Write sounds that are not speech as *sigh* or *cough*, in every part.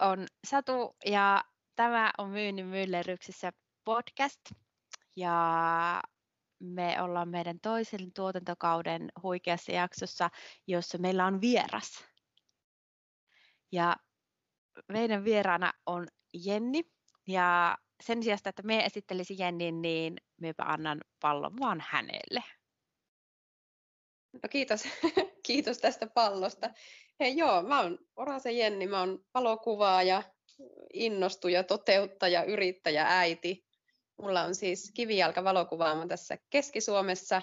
on Satu ja tämä on Myynnin myllerryksessä podcast. Ja me ollaan meidän toisen tuotantokauden huikeassa jaksossa, jossa meillä on vieras. Ja meidän vieraana on Jenni. Ja sen sijaan, että me esittelisi Jennin, niin mepä annan pallon vaan hänelle. No kiitos. *laughs* kiitos tästä pallosta. Hei joo, mä oon Orasen Jenni, mä oon valokuvaaja, innostuja, toteuttaja, yrittäjä, äiti. Mulla on siis kivijalka valokuvaamo tässä Keski-Suomessa.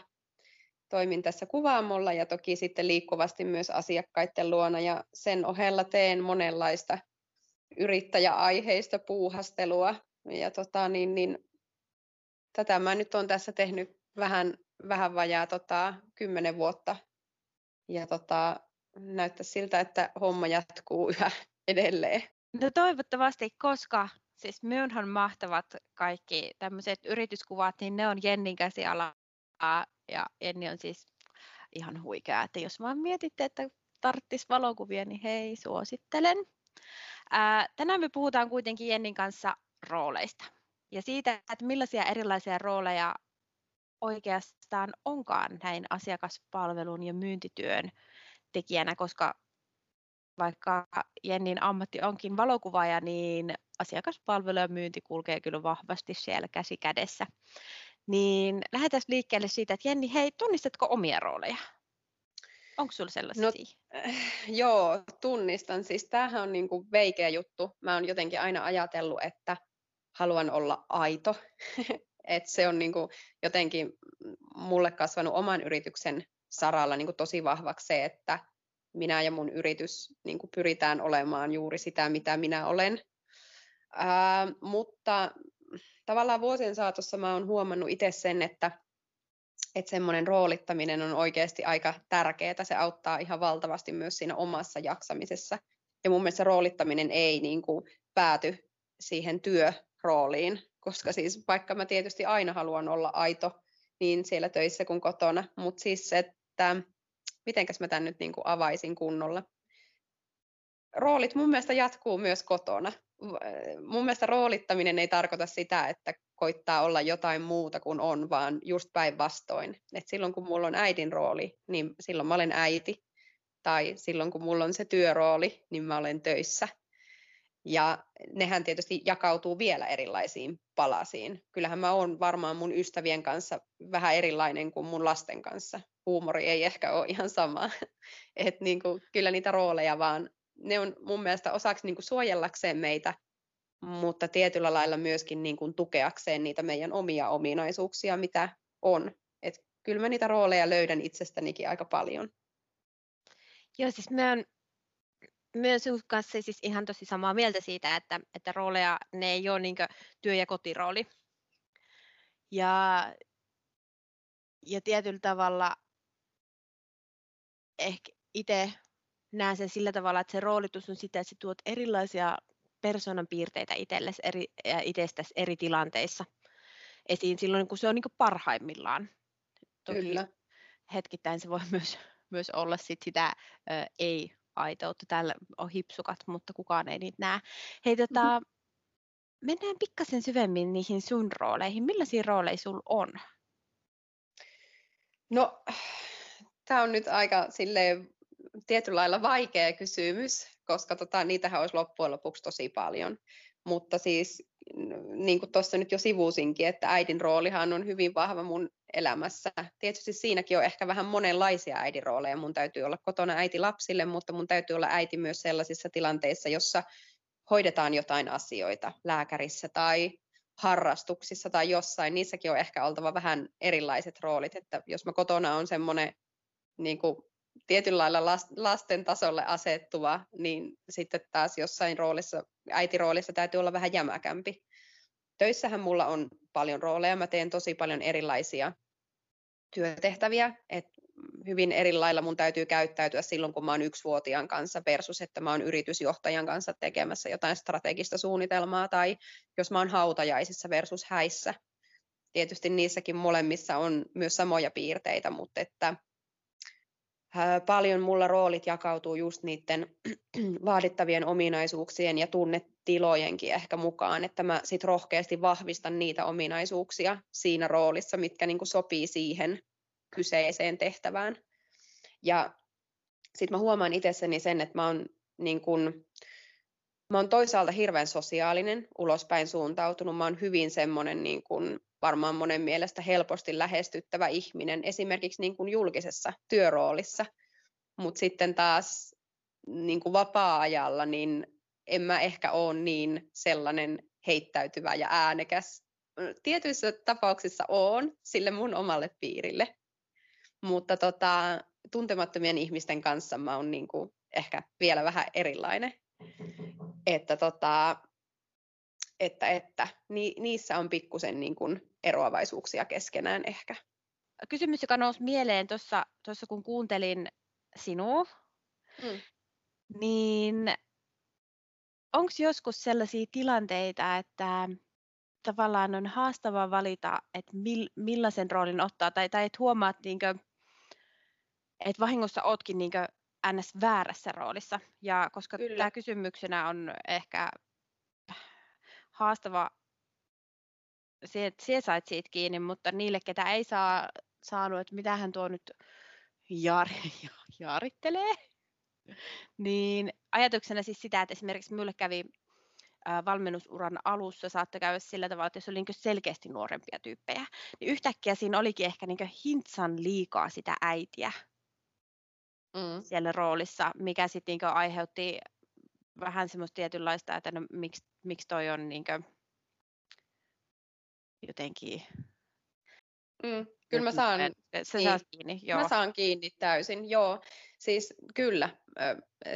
Toimin tässä kuvaamolla ja toki sitten liikkuvasti myös asiakkaiden luona ja sen ohella teen monenlaista yrittäjäaiheista puuhastelua. Ja tota, niin, niin, tätä mä nyt olen tässä tehnyt vähän, vähän vajaa tota, kymmenen vuotta. Ja tota, näyttää siltä, että homma jatkuu yhä edelleen. No toivottavasti, koska siis myönhän mahtavat kaikki tämmöiset yrityskuvat, niin ne on Jennin käsialaa ja Jenni on siis ihan huikea, että jos vaan mietitte, että tarttis valokuvia, niin hei, suosittelen. Ää, tänään me puhutaan kuitenkin Jennin kanssa rooleista ja siitä, että millaisia erilaisia rooleja oikeastaan onkaan näin asiakaspalvelun ja myyntityön tekijänä, koska vaikka Jennin ammatti onkin valokuvaaja, niin asiakaspalvelu ja myynti kulkee kyllä vahvasti siellä käsi kädessä. Niin lähdetään liikkeelle siitä, että Jenni, hei, tunnistatko omia rooleja? Onko sinulla sellaisia? No, äh, joo, tunnistan. Siis tämähän on niinku veikeä juttu. Mä oon jotenkin aina ajatellut, että haluan olla aito. *laughs* Et se on niinku jotenkin mulle kasvanut oman yrityksen saralla niin kuin tosi vahvaksi se, että minä ja mun yritys niin kuin pyritään olemaan juuri sitä, mitä minä olen. Ää, mutta tavallaan vuosien saatossa mä oon huomannut itse sen, että että semmoinen roolittaminen on oikeasti aika tärkeää. Se auttaa ihan valtavasti myös siinä omassa jaksamisessa. Ja mun mielestä roolittaminen ei niin kuin pääty siihen työrooliin, koska siis vaikka mä tietysti aina haluan olla aito niin siellä töissä kuin kotona, mutta siis se, että mitenkäs mä tämän nyt niin kuin avaisin kunnolla. Roolit mun mielestä jatkuu myös kotona. Mun mielestä roolittaminen ei tarkoita sitä, että koittaa olla jotain muuta kuin on, vaan just päinvastoin. Silloin kun mulla on äidin rooli, niin silloin mä olen äiti. Tai silloin kun mulla on se työrooli, niin mä olen töissä. Ja nehän tietysti jakautuu vielä erilaisiin palasiin. Kyllähän mä oon varmaan mun ystävien kanssa vähän erilainen kuin mun lasten kanssa. Huumori ei ehkä ole ihan sama. *laughs* Et niin kuin, kyllä niitä rooleja vaan, ne on mun mielestä osaksi niin kuin suojellakseen meitä, mutta tietyllä lailla myöskin niin kuin tukeakseen niitä meidän omia ominaisuuksia, mitä on. Et kyllä mä niitä rooleja löydän itsestänikin aika paljon. Joo, siis mä oon myös kanssa siis ihan tosi samaa mieltä siitä, että, että rooleja, ne ei ole niin työ- ja kotirooli. Ja, ja tietyllä tavalla ehkä itse näen sen sillä tavalla, että se roolitus on sitä, että sä tuot erilaisia persoonan piirteitä itsellesi eri, itsestäsi eri tilanteissa esiin silloin, kun se on niin parhaimmillaan. Toki Kyllä. hetkittäin se voi *laughs* myös, myös olla sit sitä ö, ei aitoutta. Täällä on hipsukat, mutta kukaan ei niitä näe. Hei, tota, mm-hmm. mennään pikkasen syvemmin niihin sun rooleihin. Millaisia rooleja sulla on? No, tämä on nyt aika silleen tietyllä lailla vaikea kysymys, koska tota, niitähän olisi loppujen lopuksi tosi paljon. Mutta siis niin kuin tuossa nyt jo sivusinkin, että äidin roolihan on hyvin vahva mun elämässä. Tietysti siinäkin on ehkä vähän monenlaisia äidin rooleja. Mun täytyy olla kotona äiti lapsille, mutta mun täytyy olla äiti myös sellaisissa tilanteissa, jossa hoidetaan jotain asioita lääkärissä tai harrastuksissa tai jossain. Niissäkin on ehkä oltava vähän erilaiset roolit, että jos mä kotona on semmoinen niin kuin tietyllä lailla lasten tasolle asettuva, niin sitten taas jossain roolissa, äitiroolissa täytyy olla vähän jämäkämpi. Töissähän mulla on paljon rooleja, mä teen tosi paljon erilaisia työtehtäviä, että hyvin eri lailla mun täytyy käyttäytyä silloin, kun mä oon yksivuotiaan kanssa versus, että mä oon yritysjohtajan kanssa tekemässä jotain strategista suunnitelmaa tai jos mä oon hautajaisissa versus häissä. Tietysti niissäkin molemmissa on myös samoja piirteitä, mutta että paljon mulla roolit jakautuu just niiden *clears throat* vaadittavien ominaisuuksien ja tunnetilojenkin ehkä mukaan, että mä sit rohkeasti vahvistan niitä ominaisuuksia siinä roolissa, mitkä niin kuin sopii siihen kyseiseen tehtävään. Ja sitten mä huomaan itsessäni sen, että mä oon, niin kun, mä oon toisaalta hirveän sosiaalinen, ulospäin suuntautunut, mä oon hyvin semmoinen niin kun, varmaan monen mielestä helposti lähestyttävä ihminen, esimerkiksi niin kun julkisessa työroolissa. Mutta sitten taas niin kuin vapaa-ajalla, niin en mä ehkä ole niin sellainen heittäytyvä ja äänekäs. Tietyissä tapauksissa on sille mun omalle piirille, mutta tota, tuntemattomien ihmisten kanssa mä oon niin kuin ehkä vielä vähän erilainen. Että, tota, että, että ni, niissä on pikkusen niin kuin eroavaisuuksia keskenään ehkä. Kysymys, joka nousi mieleen tuossa, kun kuuntelin sinua, mm. niin onko joskus sellaisia tilanteita, että tavallaan on haastava valita, että mil, millaisen roolin ottaa, tai, tai että huomaat, niinkö, että vahingossa ootkin niinkö ns. väärässä roolissa. Ja koska tämä kysymyksenä on ehkä haastava, se, että sait siitä kiinni, mutta niille, ketä ei saa saanut, että mitä hän tuo nyt jar, *laughs* jaarittelee, niin ajatuksena siis sitä, että esimerkiksi minulle kävi valmennusuran alussa saattoi käydä sillä tavalla, että jos oli selkeästi nuorempia tyyppejä, niin yhtäkkiä siinä olikin ehkä hintsan liikaa sitä äitiä mm. siellä roolissa, mikä sitten aiheutti vähän semmoista tietynlaista, että no, miksi, miksi toi on niin jotenkin Mm, kyllä mä saan, sä niin, kiinni, joo. Mä saan kiinni täysin, joo. Siis kyllä,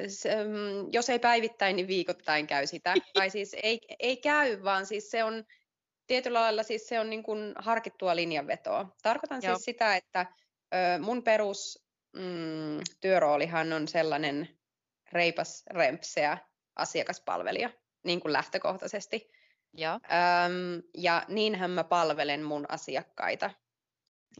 se, mm, jos ei päivittäin, niin viikoittain käy sitä. *laughs* tai siis ei, ei käy, vaan siis se on tietyllä lailla siis se on niin kuin harkittua linjanvetoa. Tarkoitan joo. siis sitä, että mun perus mm, työroolihan on sellainen reipas, rempseä asiakaspalvelija, niin kuin lähtökohtaisesti. Joo. Öm, ja niinhän mä palvelen mun asiakkaita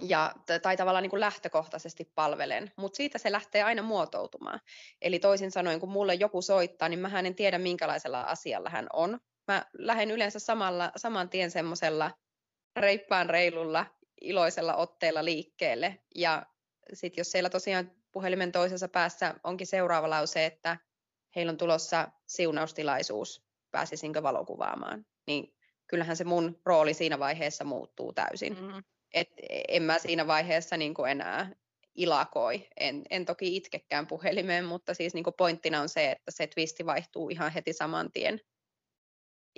ja, tai tavallaan niin kuin lähtökohtaisesti palvelen, mutta siitä se lähtee aina muotoutumaan. Eli toisin sanoen, kun mulle joku soittaa, niin mä en tiedä, minkälaisella asialla hän on. Mä lähden yleensä samalla, saman tien semmoisella reippaan reilulla, iloisella otteella liikkeelle. Ja sitten jos siellä tosiaan puhelimen toisessa päässä onkin seuraava lause, että heillä on tulossa siunaustilaisuus, pääsisinkö valokuvaamaan, niin kyllähän se mun rooli siinä vaiheessa muuttuu täysin. Mm et en mä siinä vaiheessa niin kuin enää ilakoi. En, en toki itkekään puhelimeen, mutta siis niin kuin pointtina on se, että se twisti vaihtuu ihan heti saman tien.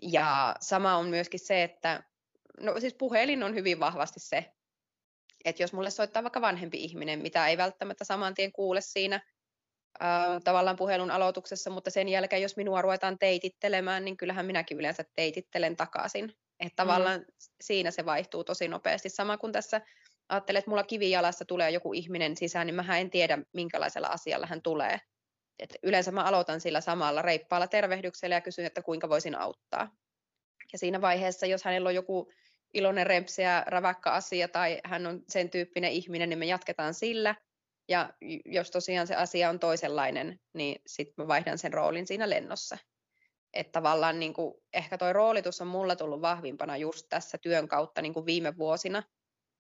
Ja sama on myöskin se, että no siis puhelin on hyvin vahvasti se, että jos mulle soittaa vaikka vanhempi ihminen, mitä ei välttämättä saman tien kuule siinä ää, tavallaan puhelun aloituksessa, mutta sen jälkeen, jos minua ruvetaan teitittelemään, niin kyllähän minäkin yleensä teitittelen takaisin. Että mm. tavallaan mm. siinä se vaihtuu tosi nopeasti. Sama kuin tässä ajattelet, että mulla kivijalassa tulee joku ihminen sisään, niin mä en tiedä, minkälaisella asialla hän tulee. Et yleensä mä aloitan sillä samalla reippaalla tervehdyksellä ja kysyn, että kuinka voisin auttaa. Ja siinä vaiheessa, jos hänellä on joku iloinen rempseä räväkkä asia tai hän on sen tyyppinen ihminen, niin me jatketaan sillä. Ja jos tosiaan se asia on toisenlainen, niin sitten mä vaihdan sen roolin siinä lennossa. Että tavallaan niin kuin, ehkä toi roolitus on mulla tullut vahvimpana just tässä työn kautta niin kuin viime vuosina.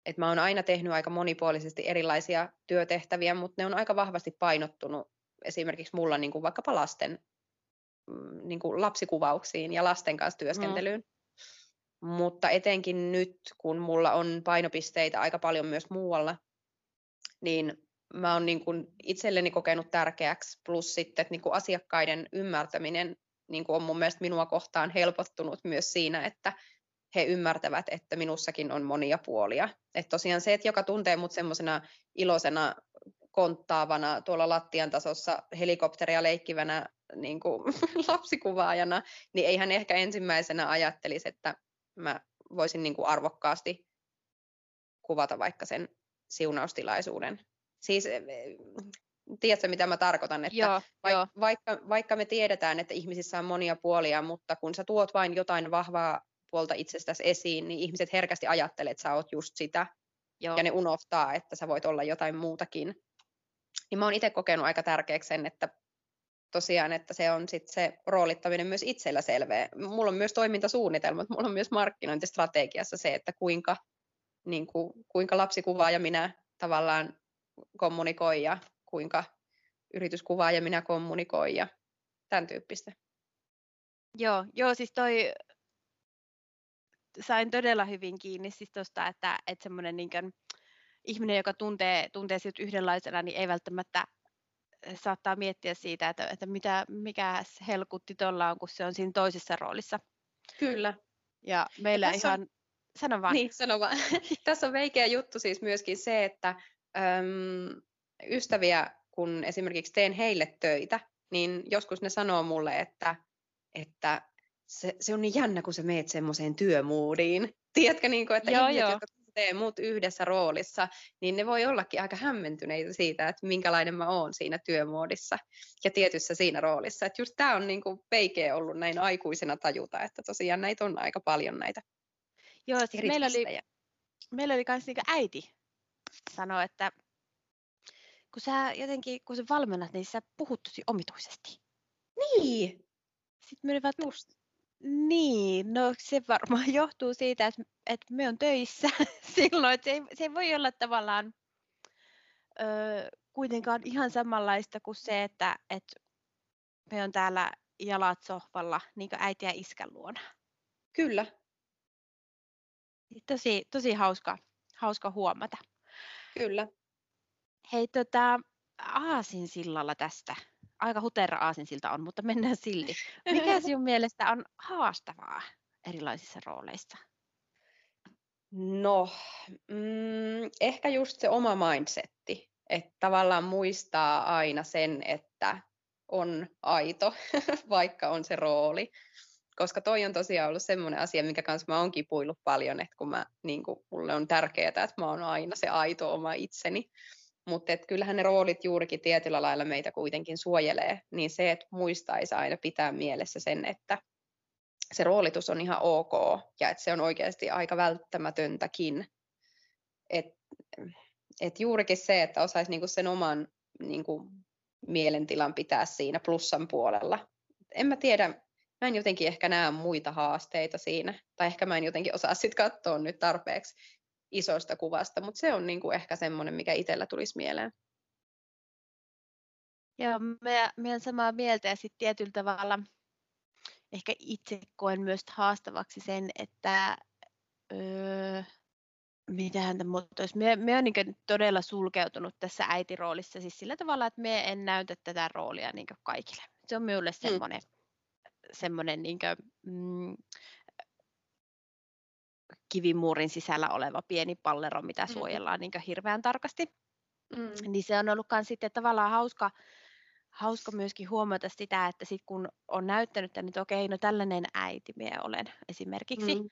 Et mä oon aina tehnyt aika monipuolisesti erilaisia työtehtäviä, mutta ne on aika vahvasti painottunut esimerkiksi mulla niin kuin vaikkapa lasten mm, niin kuin lapsikuvauksiin ja lasten kanssa työskentelyyn. Mm. Mutta etenkin nyt, kun mulla on painopisteitä aika paljon myös muualla, niin mä oon niin kuin itselleni kokenut tärkeäksi, plus sitten että niin kuin asiakkaiden ymmärtäminen niin kuin on mun mielestä minua kohtaan helpottunut myös siinä, että he ymmärtävät, että minussakin on monia puolia. Että tosiaan se, että joka tuntee mut semmoisena iloisena, konttaavana, tuolla lattian tasossa helikopteria leikkivänä niin kuin *laughs* lapsikuvaajana, niin ei hän ehkä ensimmäisenä ajattelisi, että mä voisin niin kuin arvokkaasti kuvata vaikka sen siunaustilaisuuden. Siis tiedätkö mitä mä tarkoitan, että joo, vaik- joo. Vaikka, vaikka me tiedetään, että ihmisissä on monia puolia, mutta kun sä tuot vain jotain vahvaa puolta itsestäsi esiin, niin ihmiset herkästi ajattelee, että sä oot just sitä, joo. ja ne unohtaa, että sä voit olla jotain muutakin. niin mä oon itse kokenut aika tärkeäksi sen, että tosiaan, että se on sit se roolittaminen myös itsellä selveä. Mulla on myös toimintasuunnitelmat, mulla on myös markkinointistrategiassa se, että kuinka, niin kuin, kuinka lapsikuvaa ja minä tavallaan kommunikoi ja kuinka yrityskuvaa ja minä kommunikoi ja tämän tyyppistä. Joo, joo siis toi sain todella hyvin kiinni siis tosta, että, että semmoinen niin ihminen, joka tuntee, tuntee sinut yhdenlaisena, niin ei välttämättä saattaa miettiä siitä, että, että mitä, mikä helkutti tuolla on, kun se on siinä toisessa roolissa. Kyllä. Ja meillä ja ihan... On... Sano vaan. Niin, sano vaan. *laughs* tässä on veikeä juttu siis myöskin se, että äm, ystäviä, kun esimerkiksi teen heille töitä, niin joskus ne sanoo mulle, että, että se, se on niin jännä, kun sä meet semmoiseen työmuudiin. *laughs* Tiedätkö, niin kuin, että joo, ihmiset, joo. jotka tee muut yhdessä roolissa, niin ne voi ollakin aika hämmentyneitä siitä, että minkälainen mä oon siinä työmuodissa ja tietyssä siinä roolissa. Että just tämä on niin kuin peikeä ollut näin aikuisena tajuta, että tosiaan näitä on aika paljon näitä Joo, siis meillä oli, meillä oli myös niin äiti sanoi, että kun sä jotenkin, kun sä valmennat, niin sä puhut tosi omituisesti. Niin. Sitten me olivat, Just. Niin, no se varmaan *laughs* johtuu siitä, että, että me on töissä *laughs* silloin, että se ei, se ei voi olla tavallaan ö, kuitenkaan ihan samanlaista kuin se, että, että me on täällä jalat sohvalla niin kuin äiti ja iskän luona. Kyllä. Tosi, tosi hauska, hauska huomata. Kyllä. Hei, tota, Aasin sillalla tästä aika hutera aasinsilta on, mutta mennään silti. Mikä *laughs* sinun mielestä on haastavaa erilaisissa rooleissa? No, mm, ehkä just se oma mindsetti, että tavallaan muistaa aina sen, että on aito, *laughs* vaikka on se rooli. Koska toi on tosiaan ollut semmoinen asia, minkä kanssa mä oon kipuillut paljon, että kun mä, niin kun, mulle on tärkeää, että mä oon aina se aito oma itseni. Mutta kyllähän ne roolit juurikin tietyllä lailla meitä kuitenkin suojelee, niin se, että muistaisi aina pitää mielessä sen, että se roolitus on ihan ok ja että se on oikeasti aika välttämätöntäkin. Et, et juurikin se, että osaisi niinku sen oman niinku, mielentilan pitää siinä plussan puolella. En mä tiedä, mä en jotenkin ehkä näe muita haasteita siinä, tai ehkä mä en jotenkin osaa sitten katsoa nyt tarpeeksi isosta kuvasta, mutta se on niin kuin ehkä semmoinen, mikä itsellä tulisi mieleen. Joo, mä, mä olen samaa mieltä ja sitten tietyllä tavalla ehkä itse koen myös haastavaksi sen, että öö, mitähän tämä muuttuisi. Me, me on niin todella sulkeutunut tässä äitiroolissa siis sillä tavalla, että me en näytä tätä roolia niin kaikille. Se on minulle semmoinen, mm. Semmoinen niin kuin, mm, kivimuurin sisällä oleva pieni pallero, mitä mm. suojellaan mm. niin hirveän tarkasti. Mm. Niin se on ollut myös sitten tavallaan hauska, hauska myöskin huomata sitä, että sit kun on näyttänyt, että okei, no tällainen äiti minä olen esimerkiksi, mm.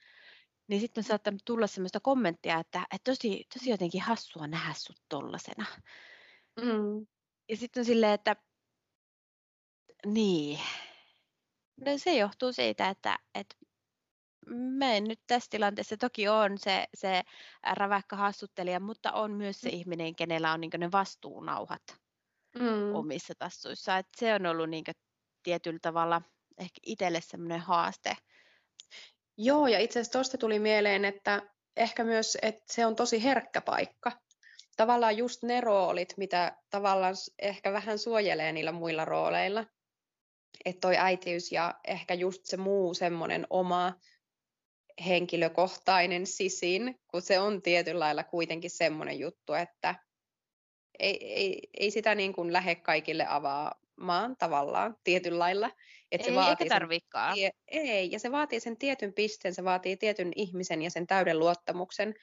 niin sitten on saattanut tulla sellaista kommenttia, että, että tosi, tosi jotenkin hassua nähdä sut tollasena. Mm. Ja sitten on silleen, että niin, no se johtuu siitä, että, että mä en nyt tässä tilanteessa toki on se, se räväkkä hassuttelija, mutta on myös se mm. ihminen, kenellä on niin ne vastuunauhat mm. omissa tassuissa. Et se on ollut niin tietyllä tavalla ehkä itselle semmoinen haaste. Joo, ja itse asiassa tuosta tuli mieleen, että ehkä myös, että se on tosi herkkä paikka. Tavallaan just ne roolit, mitä tavallaan ehkä vähän suojelee niillä muilla rooleilla. Että toi äitiys ja ehkä just se muu semmoinen oma henkilökohtainen sisin, kun se on tietyllä lailla kuitenkin semmoinen juttu, että ei, ei, ei sitä niin kuin lähde kaikille avaamaan tavallaan tietyllä lailla. Että ei, se vaatii eikä Sen, ei, ja se vaatii sen tietyn pisteen, se vaatii tietyn ihmisen ja sen täyden luottamuksen.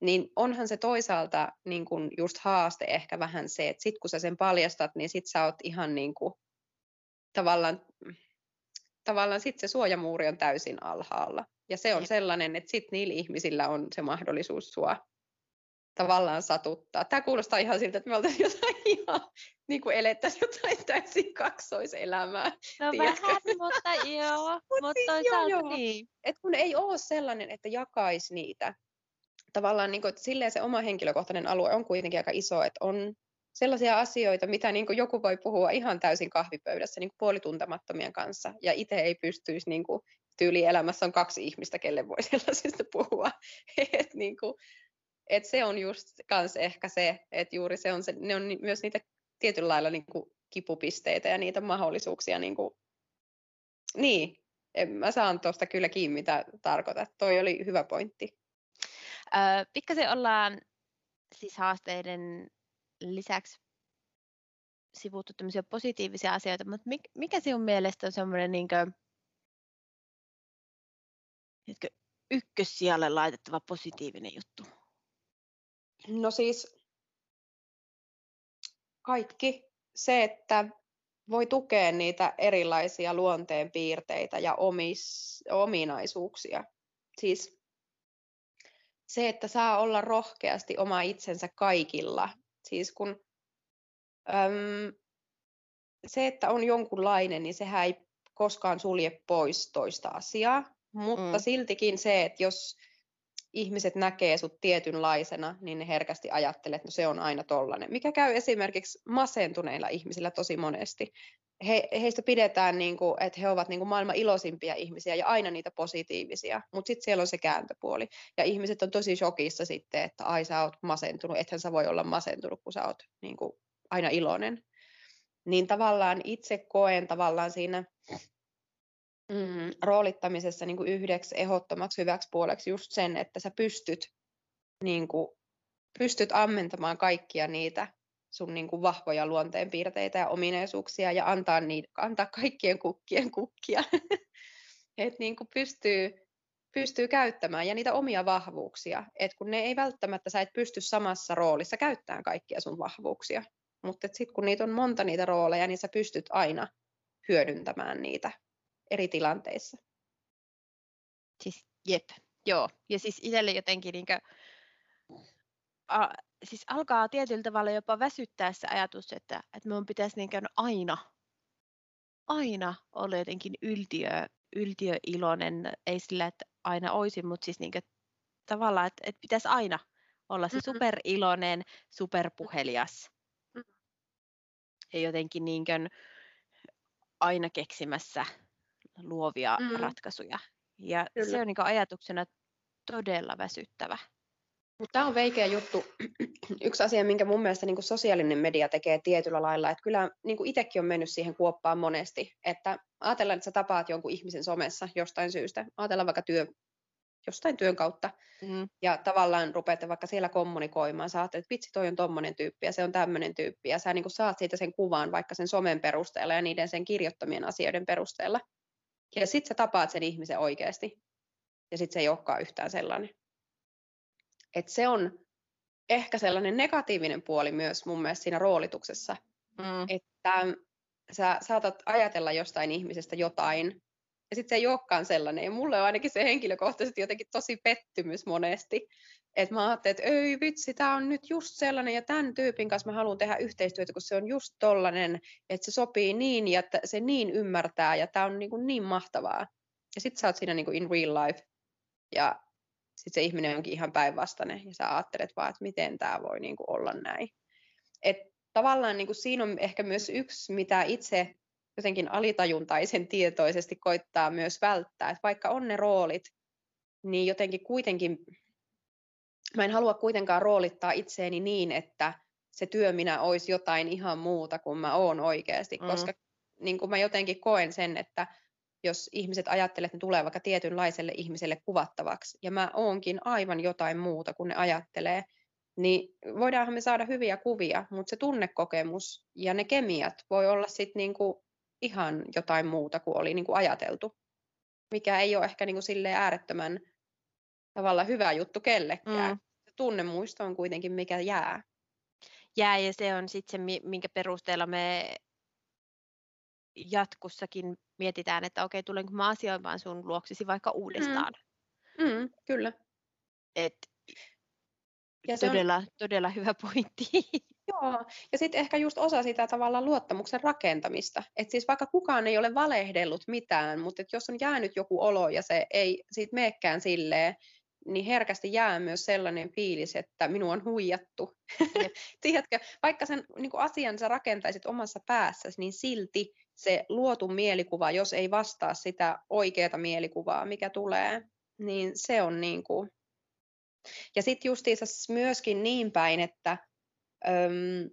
Niin onhan se toisaalta niin kuin just haaste ehkä vähän se, että sit kun sä sen paljastat, niin sit sä oot ihan niin kuin, tavallaan, tavallaan sit se suojamuuri on täysin alhaalla. Ja se on sellainen, että sitten niillä ihmisillä on se mahdollisuus sua tavallaan satuttaa. Tämä kuulostaa ihan siltä, että me oltaisiin jotain *laughs* ihan, niin kuin elettäisiin jotain täysin kaksoiselämää. No tiedätkö? vähän, mutta joo, *laughs* Mut mutta siis, toisaalta joo, joo. niin. Et kun ei ole sellainen, että jakaisi niitä. Tavallaan niin kuin, että silleen se oma henkilökohtainen alue on kuitenkin aika iso, että on sellaisia asioita, mitä niin kuin joku voi puhua ihan täysin kahvipöydässä niin kuin puolituntemattomien kanssa, ja itse ei pystyisi niin kuin, tyylielämässä on kaksi ihmistä, kelle voi *laughs* sellaisista puhua. et, niin kuin, et se on just kans ehkä se, että juuri se on se, ne on myös niitä tietyllä lailla niin kuin kipupisteitä ja niitä mahdollisuuksia. Niin, kuin, niin mä saan tuosta kyllä kiinni, mitä tarkoitat. Toi oli hyvä pointti. Öö, pikkasen ollaan siis haasteiden lisäksi sivuttu tämmöisiä positiivisia asioita, mutta mikä sinun mielestä on semmoinen niin ykkössijalle laitettava positiivinen juttu? No siis kaikki se, että voi tukea niitä erilaisia luonteen piirteitä ja omis, ominaisuuksia. Siis se, että saa olla rohkeasti oma itsensä kaikilla. Siis kun äm, se, että on jonkunlainen, niin sehän ei koskaan sulje pois toista asiaa. Mutta mm. siltikin se, että jos ihmiset näkee sut tietynlaisena, niin ne herkästi ajattelee, että no se on aina tollainen. Mikä käy esimerkiksi masentuneilla ihmisillä tosi monesti. He, heistä pidetään, niin kuin, että he ovat niin kuin maailman iloisimpia ihmisiä ja aina niitä positiivisia, mutta sitten siellä on se kääntöpuoli. Ja ihmiset on tosi shokissa sitten, että ai sä oot masentunut, ethän sä voi olla masentunut, kun sä oot niin kuin, aina iloinen. Niin tavallaan itse koen tavallaan siinä mm, roolittamisessa niin kuin yhdeksi ehdottomaksi hyväksi puoleksi just sen, että sä pystyt, niin kuin, pystyt ammentamaan kaikkia niitä sun niin kuin vahvoja luonteenpiirteitä ja ominaisuuksia ja antaa, niitä, antaa kaikkien kukkien kukkia. *laughs* että niin kuin pystyy, pystyy käyttämään ja niitä omia vahvuuksia. Et kun ne ei välttämättä, sä et pysty samassa roolissa käyttämään kaikkia sun vahvuuksia. Mutta sitten kun niitä on monta niitä rooleja, niin sä pystyt aina hyödyntämään niitä eri tilanteissa. Siis jep, joo. Ja siis itselle jotenkin niinkö, a, siis alkaa tietyllä tavalla jopa väsyttää se ajatus, että, että minun pitäisi niinkö aina, aina olla jotenkin yltiö, yltiöiloinen, ei sillä, että aina olisin, mutta siis niinkö, tavallaan, että, että pitäisi aina olla se mm-hmm. superiloinen, superpuhelias. Mm. Ja jotenkin niinkö aina keksimässä luovia mm. ratkaisuja. Ja Kyllä. se on niin ajatuksena todella väsyttävä. Mutta tämä on veikeä juttu. *clears throat* Yksi asia, minkä mun mielestä niin sosiaalinen media tekee tietyllä lailla, että kyllä niin itsekin on mennyt siihen kuoppaan monesti, että ajatellaan, että sä tapaat jonkun ihmisen somessa jostain syystä, ajatellaan vaikka työ, jostain työn kautta, mm. ja tavallaan rupeatte vaikka siellä kommunikoimaan, sä että vitsi, toi on tommonen tyyppi, ja se on tämmöinen tyyppi, ja sä niin saat siitä sen kuvan vaikka sen somen perusteella ja niiden sen kirjoittamien asioiden perusteella. Ja sitten sä tapaat sen ihmisen oikeasti. Ja sitten se ei olekaan yhtään sellainen. Et se on ehkä sellainen negatiivinen puoli myös mun mielestä siinä roolituksessa. Mm. Että sä saatat ajatella jostain ihmisestä jotain, ja sitten se ei olekaan sellainen. Ja mulle on ainakin se henkilökohtaisesti jotenkin tosi pettymys monesti, että mä ajattelin, että ei vitsi, tämä on nyt just sellainen ja tämän tyypin kanssa mä haluan tehdä yhteistyötä, kun se on just tollainen, että se sopii niin ja että se niin ymmärtää ja tämä on niin, kuin niin mahtavaa. Ja sitten sä oot siinä niin kuin in real life ja sitten se ihminen onkin ihan päinvastainen ja sä ajattelet vaan, että miten tämä voi niin kuin olla näin. Et tavallaan niin kuin siinä on ehkä myös yksi, mitä itse jotenkin alitajuntaisen tietoisesti koittaa myös välttää, että vaikka on ne roolit, niin jotenkin kuitenkin mä en halua kuitenkaan roolittaa itseeni niin, että se työ minä olisi jotain ihan muuta kuin mä oon oikeasti, mm. koska niin kuin mä jotenkin koen sen, että jos ihmiset ajattelee, että ne tulee vaikka tietynlaiselle ihmiselle kuvattavaksi, ja mä oonkin aivan jotain muuta kuin ne ajattelee, niin voidaanhan me saada hyviä kuvia, mutta se tunnekokemus ja ne kemiat voi olla sitten niinku ihan jotain muuta kuin oli niinku ajateltu, mikä ei ole ehkä niinku äärettömän tavalla hyvä juttu kellekään. Mm. Tunnemuisto on kuitenkin mikä jää. Jää ja se on sitten se, minkä perusteella me jatkossakin mietitään, että okei, tulenko mä asioimaan sun luoksisi vaikka uudestaan. Mm. Mm, kyllä. Et ja se todella, on... todella hyvä *laughs* pointti. Joo, ja sitten ehkä just osa sitä tavallaan luottamuksen rakentamista. Että siis vaikka kukaan ei ole valehdellut mitään, mutta jos on jäänyt joku olo ja se ei siitä meekään silleen, niin herkästi jää myös sellainen fiilis, että minua on huijattu. *laughs* Tiedätkö, vaikka sen niin asian sä rakentaisit omassa päässäsi, niin silti se luotu mielikuva, jos ei vastaa sitä oikeaa mielikuvaa, mikä tulee, niin se on niin kuin... Ja sitten justiinsa myöskin niin päin, että öm,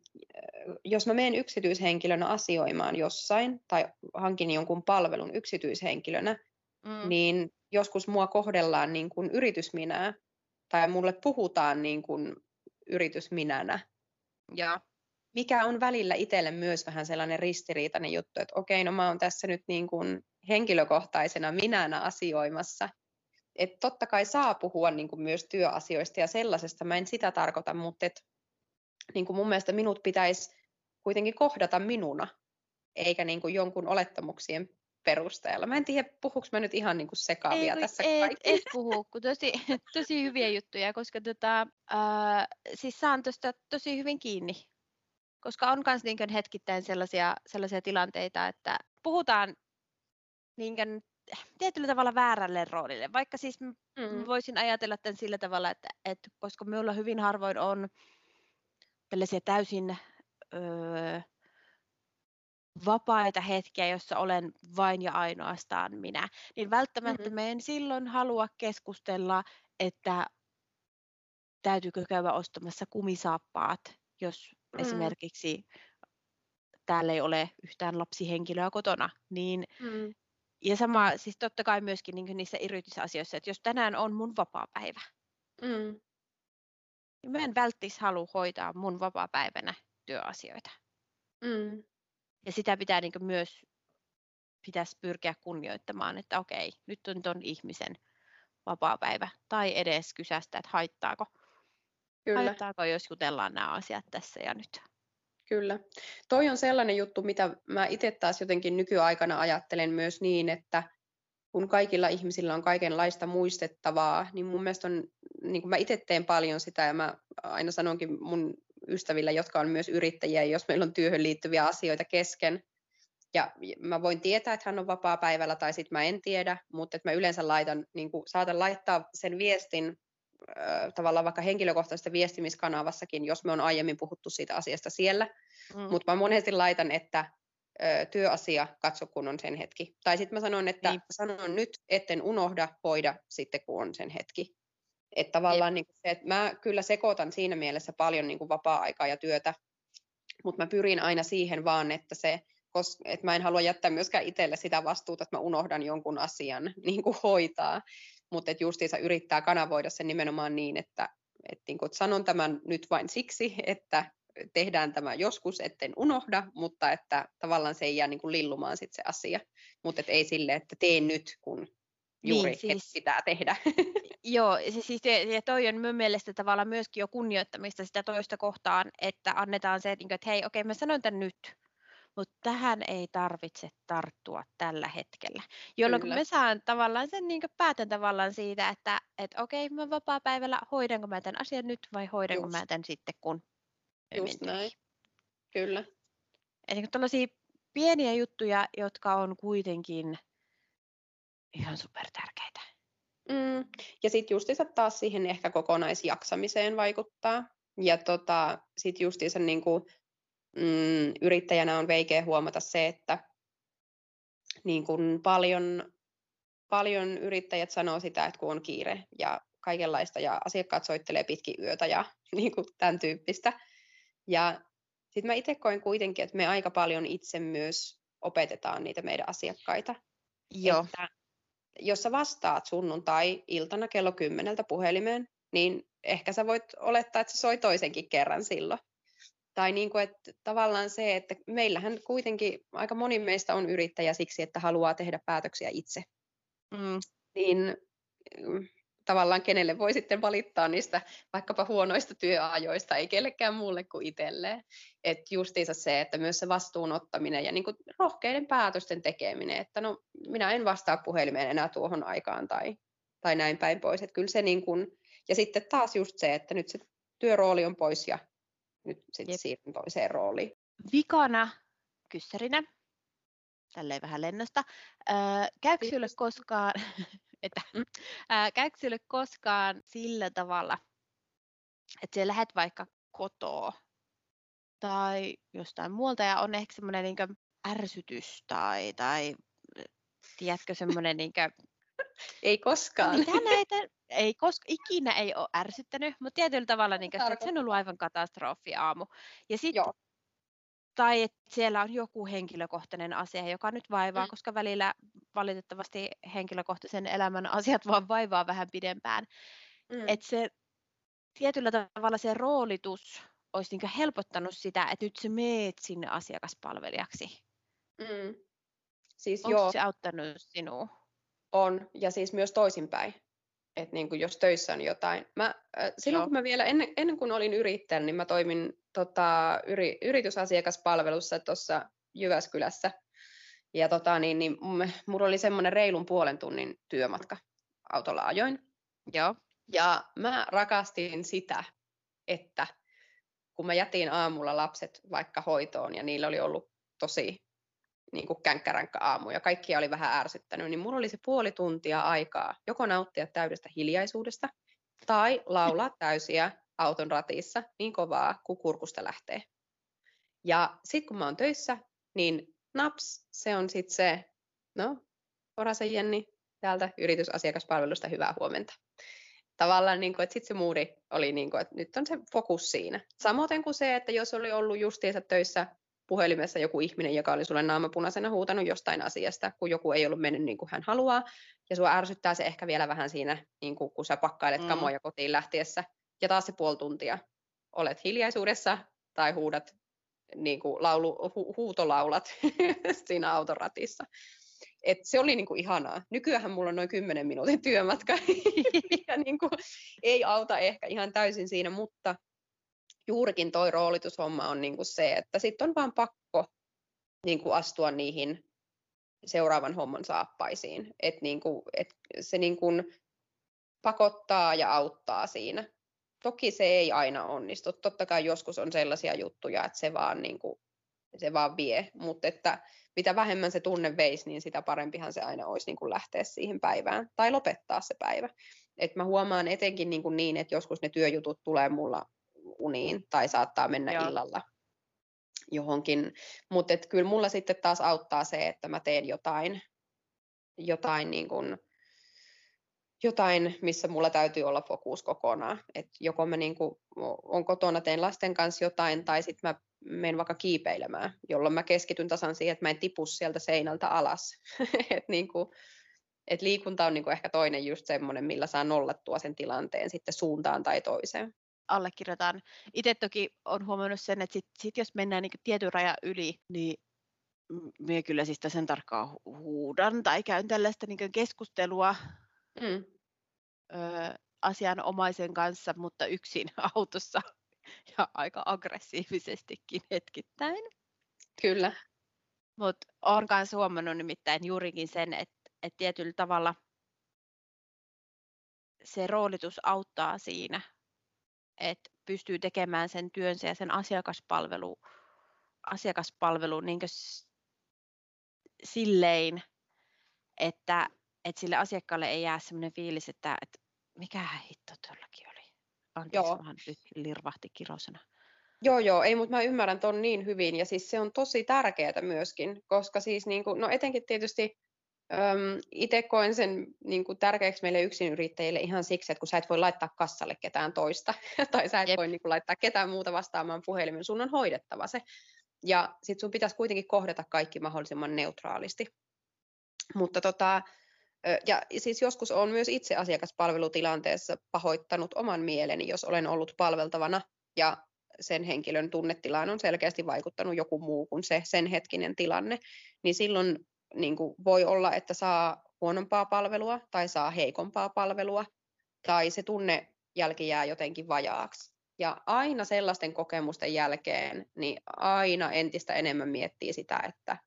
jos mä menen yksityishenkilönä asioimaan jossain tai hankin jonkun palvelun yksityishenkilönä, mm. niin joskus mua kohdellaan niin kuin yritysminää tai mulle puhutaan niin kuin yritysminänä. Ja mikä on välillä itselle myös vähän sellainen ristiriitainen juttu, että okei, no mä oon tässä nyt niin kuin henkilökohtaisena minänä asioimassa. Että totta kai saa puhua niin kuin myös työasioista ja sellaisesta, mä en sitä tarkoita, mutta et, niin kuin mun mielestä minut pitäisi kuitenkin kohdata minuna, eikä niin kuin jonkun olettamuksien perusteella. Mä en tiedä, puhuks mä nyt ihan niinku sekavia ei, tässä ei, Et puhu, kun tosi, *laughs* tosi hyviä juttuja, koska tota, äh, siis saan tuosta tosi hyvin kiinni. Koska on myös niin hetkittäin sellaisia, sellaisia tilanteita, että puhutaan niin kuin, tietyllä tavalla väärälle roolille. Vaikka siis mm. voisin ajatella tämän sillä tavalla, että, että koska minulla hyvin harvoin on tällaisia täysin öö, vapaita hetkiä, jossa olen vain ja ainoastaan minä, niin välttämättä mm-hmm. me en silloin halua keskustella, että täytyykö käydä ostamassa kumisaappaat, jos mm. esimerkiksi täällä ei ole yhtään lapsihenkilöä kotona. Niin, mm. Ja sama siis totta kai myöskin niin niissä yritysasioissa, että jos tänään on mun vapaa päivä, mm. niin mä en välttis halua hoitaa mun vapaa päivänä työasioita. Mm. Ja sitä pitää niin myös pitäisi pyrkiä kunnioittamaan, että okei, nyt on tuon ihmisen vapaa-päivä. Tai edes kysästä, että haittaako, Kyllä. haittaako jos jutellaan nämä asiat tässä ja nyt. Kyllä. Toi on sellainen juttu, mitä mä itse taas jotenkin nykyaikana ajattelen myös niin, että kun kaikilla ihmisillä on kaikenlaista muistettavaa, niin mun mielestä on, niin kuin mä itse teen paljon sitä ja mä aina sanonkin mun ystävillä, jotka on myös yrittäjiä, jos meillä on työhön liittyviä asioita kesken. Ja mä voin tietää, että hän on vapaa-päivällä tai sitten mä en tiedä, mutta että mä yleensä laitan, niin kuin, saatan laittaa sen viestin tavallaan vaikka henkilökohtaisessa viestimiskanavassakin, jos me on aiemmin puhuttu siitä asiasta siellä. Mm. Mutta mä monesti laitan, että ö, työasia, katso kun on sen hetki. Tai sitten mä sanon, että niin. sanon nyt, etten unohda, hoida sitten kun on sen hetki. Että tavallaan niin se, että mä kyllä sekoitan siinä mielessä paljon niin kuin vapaa-aikaa ja työtä, mutta mä pyrin aina siihen vaan, että se, koska, että mä en halua jättää myöskään itselle sitä vastuuta, että mä unohdan jonkun asian *laughs* niin kuin hoitaa, mutta että justiinsa yrittää kanavoida sen nimenomaan niin, että, että, niin kuin, että sanon tämän nyt vain siksi, että tehdään tämä joskus, etten unohda, mutta että tavallaan se ei jää niin kuin lillumaan sit se asia, mutta ei sille, että teen nyt, kun juuri niin, siis, pitää tehdä. *laughs* Joo, se, siis, ja toi on minun mielestä tavallaan myöskin jo kunnioittamista sitä toista kohtaan, että annetaan se, että hei, okei, mä sanon tämän nyt, mutta tähän ei tarvitse tarttua tällä hetkellä. Jolloin Kyllä. me saan tavallaan sen niin päätän tavallaan siitä, että et, okei, mä vapaa-päivällä hoidanko mä tämän asian nyt vai hoidanko Just. mä tämän sitten, kun Just näin. Kyllä. Eli tällaisia pieniä juttuja, jotka on kuitenkin ihan super tärkeitä. Mm. Ja sitten justiinsa taas siihen ehkä kokonaisjaksamiseen vaikuttaa. Ja tota, sitten justiinsa niin kuin, mm, yrittäjänä on veikeä huomata se, että niin kuin paljon, paljon yrittäjät sanoo sitä, että kun on kiire ja kaikenlaista ja asiakkaat soittelee pitkin yötä ja *laughs* niin kuin tämän tyyppistä. Ja sitten mä itse koen kuitenkin, että me aika paljon itse myös opetetaan niitä meidän asiakkaita. Joo. Että jos sä vastaat sunnuntai-iltana kello kymmeneltä puhelimeen, niin ehkä sä voit olettaa, että se soi toisenkin kerran silloin. Tai niin kuin, että tavallaan se, että meillähän kuitenkin aika moni meistä on yrittäjä siksi, että haluaa tehdä päätöksiä itse. Mm. Niin mm, tavallaan kenelle voi sitten valittaa niistä vaikkapa huonoista työajoista, ei kellekään muulle kuin itselleen. Että justiinsa se, että myös se vastuun ottaminen ja niin kuin rohkeiden päätösten tekeminen, että no minä en vastaa puhelimeen enää tuohon aikaan tai, tai näin päin pois. Että kyllä se niin kuin, ja sitten taas just se, että nyt se työrooli on pois ja nyt sitten siirryn toiseen rooliin. Vikana kyssärinä, tälleen vähän lennosta. Öö, käykö sinulle koskaan, *laughs* että mm. ää, käykö sinulle koskaan sillä tavalla, että sä lähdet vaikka kotoa tai jostain muualta ja on ehkä semmoinen niin ärsytys tai, tai tiedätkö semmoinen niin ei koskaan. Mitä näitä, ei koska, ikinä ei ole ärsyttänyt, mutta tietyllä tavalla niin kuin, se on ollut aivan katastrofi aamu. Ja sitten tai että siellä on joku henkilökohtainen asia, joka nyt vaivaa, mm. koska välillä valitettavasti henkilökohtaisen elämän asiat vaan vaivaa vähän pidempään. Mm. Että se tietyllä tavalla se roolitus olisi niin helpottanut sitä, että nyt sä meet sinne asiakaspalvelijaksi. Mm. Siis Onko joo. se auttanut sinua? On, ja siis myös toisinpäin. Että niin kuin jos töissä on jotain. Mä, äh, silloin joo. kun mä vielä, ennen, ennen kuin olin yrittäjä, niin mä toimin tota, yri, yritysasiakaspalvelussa tuossa Jyväskylässä. Ja tota, niin, niin, mulla oli semmoinen reilun puolen tunnin työmatka autolla ajoin. Joo. Ja mä rakastin sitä, että kun mä jätin aamulla lapset vaikka hoitoon ja niillä oli ollut tosi niin kuin känkkäränkkä aamu ja kaikkia oli vähän ärsyttänyt, niin mulla oli se puoli tuntia aikaa joko nauttia täydestä hiljaisuudesta tai laulaa *laughs* täysiä auton ratissa niin kovaa, kuin kurkusta lähtee. Ja sitten kun mä oon töissä, niin naps, se on sitten se, no, Orasen Jenni täältä yritysasiakaspalvelusta, hyvää huomenta. Tavallaan, niin kuin, että sitten se muuri oli, niin kuin, että nyt on se fokus siinä. Samoin kuin se, että jos oli ollut justiinsa töissä puhelimessa joku ihminen, joka oli sulle naamapunaisena huutanut jostain asiasta, kun joku ei ollut mennyt niin kuin hän haluaa, ja sua ärsyttää se ehkä vielä vähän siinä, niin kuin, kun sä pakkailet mm. kamoja kotiin lähtiessä, ja taas se puoli tuntia olet hiljaisuudessa tai huudat niin kuin laulu, hu, huutolaulat *laughs* siinä autoratissa. Et se oli niinku ihanaa. Nykyään mulla on noin 10 minuutin työmatka, *laughs* ja niinku, ei auta ehkä ihan täysin siinä, mutta juurikin toi roolitushomma on niinku se, että sitten on vaan pakko niinku astua niihin seuraavan homman saappaisiin. Et niinku, et se niinku pakottaa ja auttaa siinä. Toki se ei aina onnistu. Totta kai joskus on sellaisia juttuja, että se vaan, niinku, se vaan vie, mutta että mitä vähemmän se tunne veisi, niin sitä parempihan se aina olisi niin kuin lähteä siihen päivään tai lopettaa se päivä. Et mä huomaan etenkin niin, kuin niin, että joskus ne työjutut tulee mulla uniin tai saattaa mennä Joo. illalla johonkin. Mutta kyllä mulla sitten taas auttaa se, että mä teen jotain, jotain, niin kuin, jotain missä mulla täytyy olla fokus kokonaan. Et joko mä niin kuin, on kotona, teen lasten kanssa jotain, tai sitten mä menen vaikka kiipeilemään, jolloin mä keskityn tasan siihen, että mä en tipu sieltä seinältä alas. *laughs* et niin kuin, et liikunta on niin ehkä toinen just semmoinen, millä saa nollattua sen tilanteen sitten suuntaan tai toiseen allekirjoitan. Itse toki on huomannut sen, että sit, sit jos mennään niin tietyn rajan yli, niin minä kyllä siis sen tarkkaan huudan tai käyn tällaista niin keskustelua mm. ö, asianomaisen kanssa, mutta yksin *laughs* autossa ja aika aggressiivisestikin hetkittäin. Kyllä. Mutta olen myös huomannut nimittäin juurikin sen, että, että tietyllä tavalla se roolitus auttaa siinä, että pystyy tekemään sen työnsä ja sen asiakaspalvelu, asiakaspalvelu niin silleen, että, että sille asiakkaalle ei jää sellainen fiilis, että, että mikä hitto tuollakin oli. Anteeksi, Joo. nyt lirvahti kirosana. Joo, joo, ei, mutta mä ymmärrän ton niin hyvin, ja siis se on tosi tärkeää myöskin, koska siis niin kuin, no etenkin tietysti itse koen sen niin kuin tärkeäksi meille yksinyrittäjille ihan siksi, että kun sä et voi laittaa kassalle ketään toista, *laughs* tai sä et Jep. voi niin kuin, laittaa ketään muuta vastaamaan puhelimen, sun on hoidettava se. Ja sit sun pitäisi kuitenkin kohdata kaikki mahdollisimman neutraalisti. Mutta tota, ja siis joskus on myös itse asiakaspalvelutilanteessa pahoittanut oman mieleni, jos olen ollut palveltavana ja sen henkilön tunnetilaan on selkeästi vaikuttanut joku muu kuin se sen hetkinen tilanne, niin silloin niin kuin voi olla, että saa huonompaa palvelua tai saa heikompaa palvelua tai se tunne jälki jää jotenkin vajaaksi. Ja aina sellaisten kokemusten jälkeen, niin aina entistä enemmän miettii sitä, että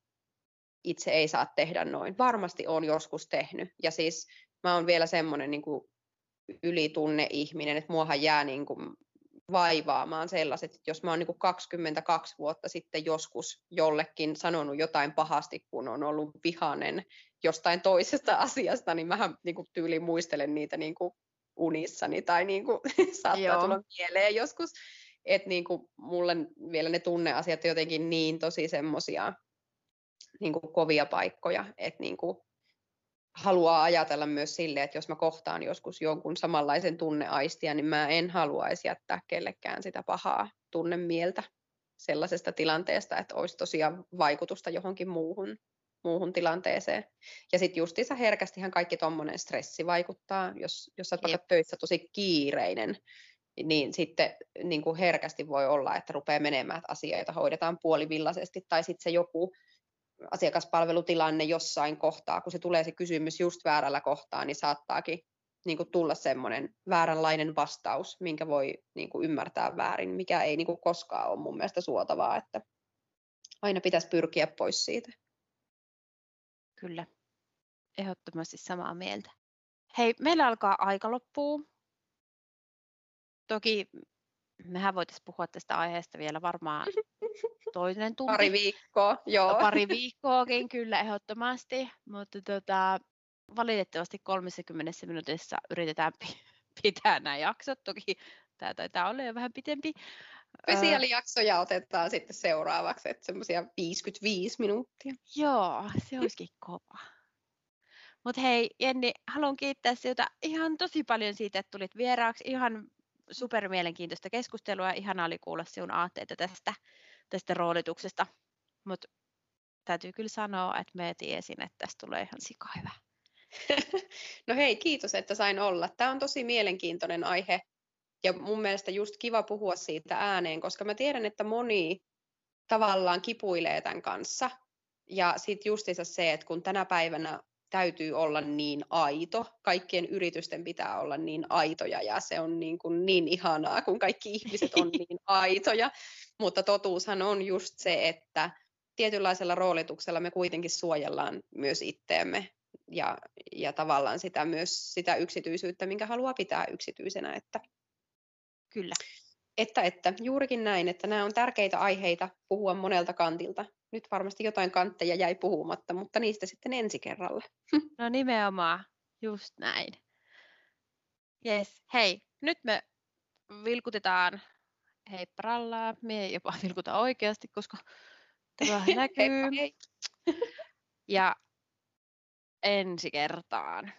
itse ei saa tehdä noin. Varmasti on joskus tehnyt. Ja siis mä oon vielä semmoinen niin ylitunne ihminen, että muahan jää niin kuin vaivaamaan sellaiset, että jos mä oon niin 22 vuotta sitten joskus jollekin sanonut jotain pahasti, kun on ollut vihanen jostain toisesta *laughs* asiasta, niin mähän niin kuin tyyliin muistelen niitä niin kuin unissani tai niin kuin, *laughs* saattaa Joo. tulla mieleen joskus. Että niin kuin mulle vielä ne tunneasiat jotenkin niin tosi semmoisia niin kovia paikkoja, että niin kuin haluaa ajatella myös sille, että jos mä kohtaan joskus jonkun samanlaisen tunneaistia, niin mä en haluaisi jättää kellekään sitä pahaa tunnemieltä sellaisesta tilanteesta, että olisi tosiaan vaikutusta johonkin muuhun, muuhun tilanteeseen. Ja sitten justiinsa herkästihän kaikki tuommoinen stressi vaikuttaa, jos, jos sä oot töissä tosi kiireinen, niin sitten niin kuin herkästi voi olla, että rupeaa menemään, että asioita hoidetaan puolivillaisesti, tai sitten se joku asiakaspalvelutilanne jossain kohtaa, kun se tulee se kysymys just väärällä kohtaa, niin saattaakin niin kuin tulla semmoinen vääränlainen vastaus, minkä voi niin kuin ymmärtää väärin, mikä ei niin kuin koskaan ole mun mielestä suotavaa, että aina pitäisi pyrkiä pois siitä. Kyllä, ehdottomasti samaa mieltä. Hei, meillä alkaa aika loppuu. Toki mehän voitaisiin puhua tästä aiheesta vielä varmaan *laughs* toinen tunti. Pari viikkoa, joo. Pari viikkoakin kyllä ehdottomasti, mutta tota, valitettavasti 30 minuutissa yritetään pitää nämä jaksot. Toki tämä taitaa olla jo vähän pitempi. Spesiaalijaksoja otetaan sitten seuraavaksi, että semmoisia 55 minuuttia. Joo, se olisikin kova. Mutta hei Jenni, haluan kiittää sinulta ihan tosi paljon siitä, että tulit vieraaksi. Ihan super mielenkiintoista keskustelua ja ihanaa oli kuulla sinun aatteita tästä, tästä roolituksesta. Mutta täytyy kyllä sanoa, että me tiesin, että tästä tulee ihan sika hyvä. *laughs* No hei, kiitos, että sain olla. Tämä on tosi mielenkiintoinen aihe ja mun mielestä just kiva puhua siitä ääneen, koska mä tiedän, että moni tavallaan kipuilee tämän kanssa. Ja sitten justiinsa se, että kun tänä päivänä täytyy olla niin aito. Kaikkien yritysten pitää olla niin aitoja ja se on niin, kuin niin ihanaa, kun kaikki ihmiset on *laughs* niin aitoja. Mutta totuushan on just se, että tietynlaisella roolituksella me kuitenkin suojellaan myös itteemme ja, ja tavallaan sitä myös sitä yksityisyyttä, minkä haluaa pitää yksityisenä. Että, Kyllä. Että, että juurikin näin, että nämä on tärkeitä aiheita puhua monelta kantilta nyt varmasti jotain kantteja jäi puhumatta, mutta niistä sitten ensi kerralla. *laughs* No nimenomaan, just näin. Yes, hei, nyt me vilkutetaan heipparallaa. Me ei jopa *laughs* vilkuta oikeasti, koska tämä *laughs* näkyy. Heippa, hei. Ja ensi kertaan.